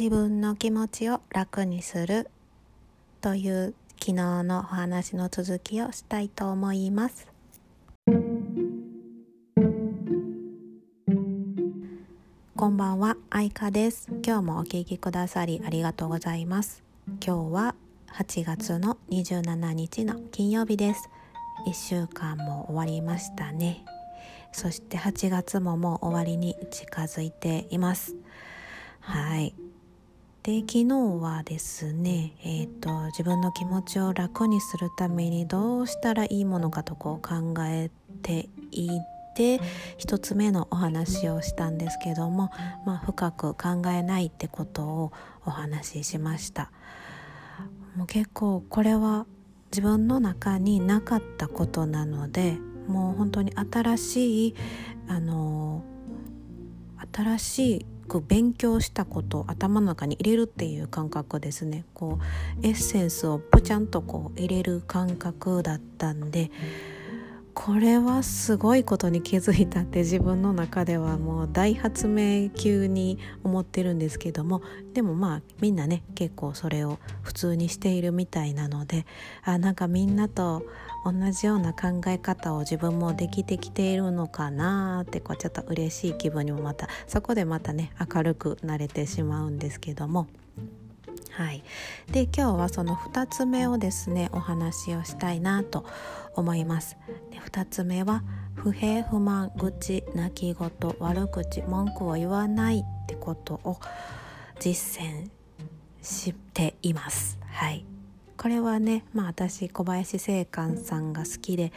自分の気持ちを楽にするという昨日のお話の続きをしたいと思います。こんばんは、あいかです。今日もお聞きくださりありがとうございます。今日は8月の27日の金曜日です。1週間も終わりましたね。そして8月ももう終わりに近づいています。はい。で昨日はですね、えーと、自分の気持ちを楽にするためにどうしたらいいものかとこう考えていて一つ目のお話をしたんですけども、まあ、深く考えないってことをお話ししました。もう結構これは自分の中になかったことなのでもう本当に新しいあの新しいく勉強したことを頭の中に入れるっていう感覚ですね。こうエッセンスをポチャンとこう入れる感覚だったんでこれはすごいことに気づいたって自分の中ではもう大発明級に思ってるんですけどもでもまあみんなね結構それを普通にしているみたいなのであなんかみんなと同じような考え方を自分もできてきているのかなってこうちょっと嬉しい気分にもまたそこでまたね明るくなれてしまうんですけども。はい、で今日はその2つ目をですねお話をしたいなと思います。で2つ目は不平不満愚痴泣き言悪口文句を言わないってことを実践しています。はいこれはね、まあ、私小林正観さんが好きで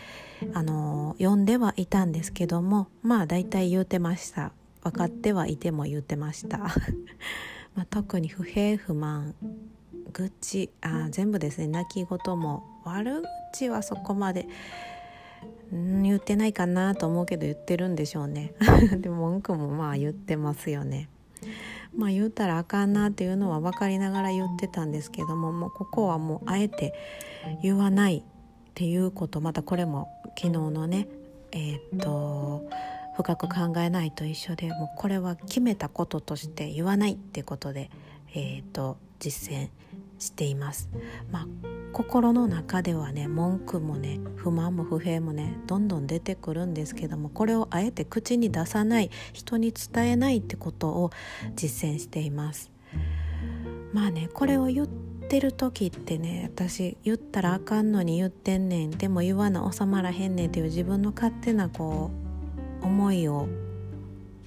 あの読んではいたんですけどもまあ大体言うてました分かってはいても言うてましたまあ、特に不平不満愚痴あ全部ですね。泣き言も悪口はそこまで言ってないかなと思うけど言ってるんでしょうね。でも文句もまあ言ってますよね。まあ言うたらあかんなっていうのは分かりながら言ってたんですけどももうここはもうあえて言わないっていうことまたこれも昨日のねえー、っと深く考えないと一緒でもうこれは決めたこととして言わないってことで、えー、っと実践しています。まあ心の中ではね文句もね不満も不平もねどんどん出てくるんですけどもこれをあえて口に出さない人に伝えないってことを実践していますまあねこれを言ってる時ってね私言ったらあかんのに言ってんねんでも言わな収まらへんねんっていう自分の勝手なこう思いを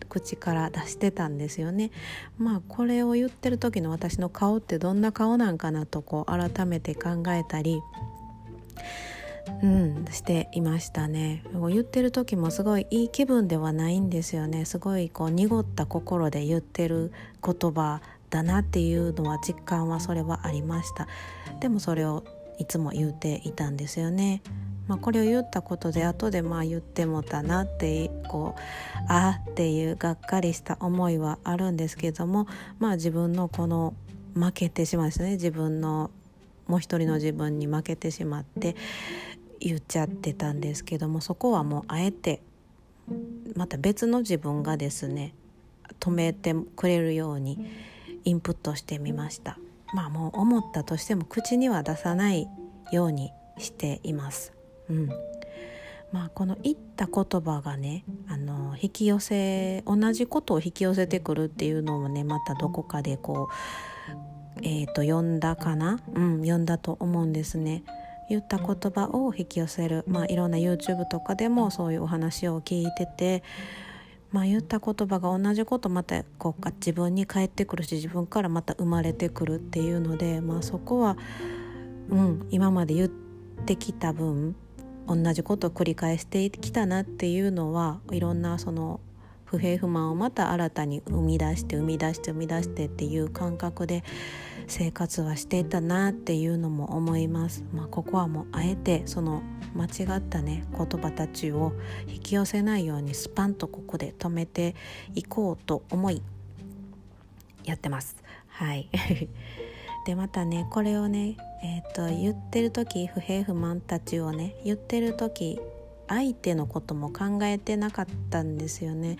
口から出してたんですよね。まあこれを言ってる時の私の顔ってどんな顔なんかなとこう改めて考えたりうん、していましたね。言ってる時もすごいいい気分ではないんですよね。すごいこう濁った心で言ってる言葉だなっていうのは実感はそれはありました。でもそれをいつも言うていたんですよね。まあ、これを言ったことで後でまあ言ってもたなってこうあっていうがっかりした思いはあるんですけどもまあ自分のこの負けてしまうんですね。自分のもう一人の自分に負けてしまって言っちゃってたんですけどもそこはもうあえてまた別の自分がですね止めてくれるようにインプットしてみました。まあもう思ったとしても口には出さないようにしています。うん。まあ、この言った言葉がねあの引き寄せ同じことを引き寄せてくるっていうのもねまたどこかでこうえっ、ー、と読んだかな？うん読んだと思うんですね。言った言葉を引き寄せる、まあ、いろんな YouTube とかでもそういうお話を聞いてて、まあ、言った言葉が同じことまたこう自分に返ってくるし自分からまた生まれてくるっていうので、まあ、そこは、うん、今まで言ってきた分同じことを繰り返してきたなっていうのはいろんなその不平不満をまた新たに生み出して生み出して生み出してっていう感覚で生活はしていたなっていうのも思います。まあ、ここはもうあえてその間違ったね言葉たちを引き寄せないようにスパンとここで止めていこうと思いやってます。はいでまたねこれをね、えーと、言ってる時不平不満たちをね言ってる時相手のことも考えてなかったんですよね、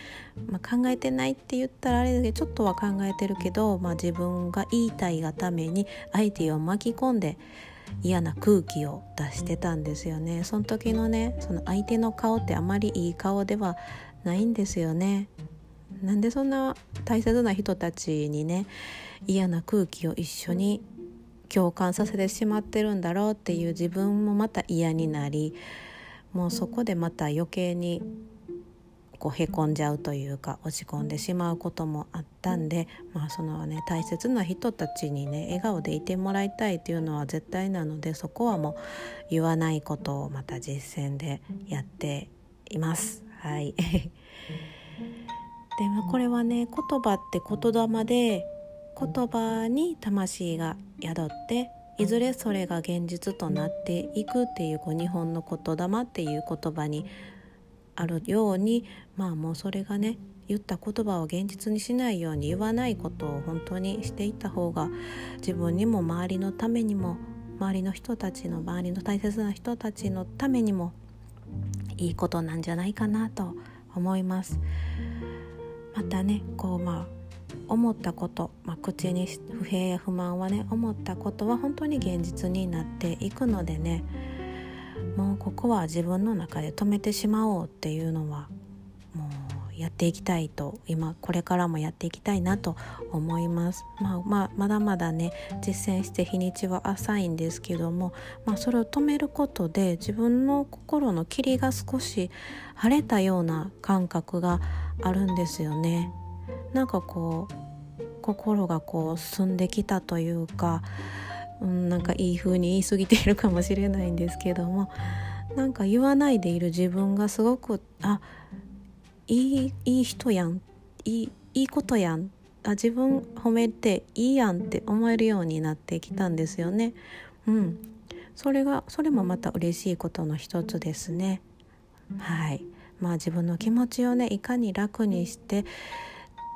まあ、考えてないって言ったらあれだけどちょっとは考えてるけど、まあ、自分が言いたいがために相手を巻き込んで嫌な空気を出してたんですよね。その時のねその相手の顔ってあまりいい顔ではないんですよね。なんでそんな大切な人たちにね嫌な空気を一緒に共感させてしまってるんだろうっていう自分もまた嫌になりもうそこでまた余計にこうへこんじゃうというか落ち込んでしまうこともあったんで、まあそのね、大切な人たちにね笑顔でいてもらいたいっていうのは絶対なのでそこはもう言わないことをまた実践でやっています。はいでもこれはね言葉って言霊で言葉に魂が宿っていずれそれが現実となっていくっていうこう日本の言霊っていう言葉にあるようにまあもうそれがね言った言葉を現実にしないように言わないことを本当にしていった方が自分にも周りのためにも周りの人たちの周りの大切な人たちのためにもいいことなんじゃないかなと思います。またねこうまあ思ったこと、まあ、口に不平や不満はね思ったことは本当に現実になっていくのでねもうここは自分の中で止めてしまおうっていうのはやっていきたいと今これからもやっていきたいなと思います。まあ、まあ、まだまだね実践して日にちは浅いんですけども、まあ、それを止めることで自分の心の霧が少し晴れたような感覚があるんですよね。なんかこう心がこう澄んできたというか、うん、なんかいい風に言い過ぎているかもしれないんですけどもなんか言わないでいる自分がすごくあいいいい人やんいいいいことやんあ自分褒めていいやんって思えるようになってきたんですよね。うん、それがそれもまた嬉しいことの一つですね。はいまあ自分の気持ちをねいかに楽にして、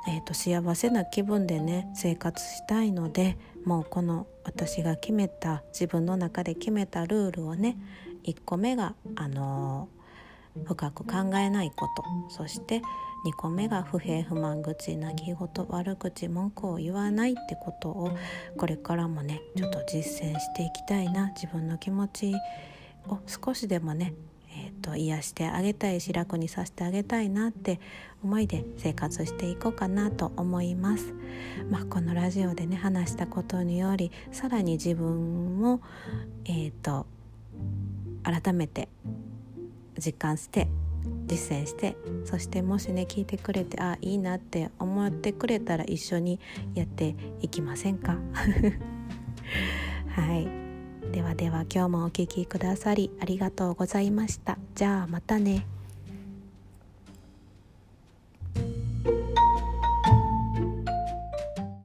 えーと、幸せな気分でね生活したいのでもうこの私が決めた自分の中で決めたルールをね1個目があのー、深く考えないことそして2個目が不平不満口泣き言悪口文句を言わないってことをこれからもねちょっと実践していきたいな自分の気持ちを少しでもねえーと、癒してあげたいし楽にさせてあげたいなって思いで生活していこうかなと思います。まあ、このラジオでね話したことによりさらに自分も、えーと、改めて実感して実践してそしてもしね聞いてくれてあいいなって思ってくれたら一緒にやっていきませんか？はいではでは今日もお聴きくださりありがとうございました。じゃあまたね。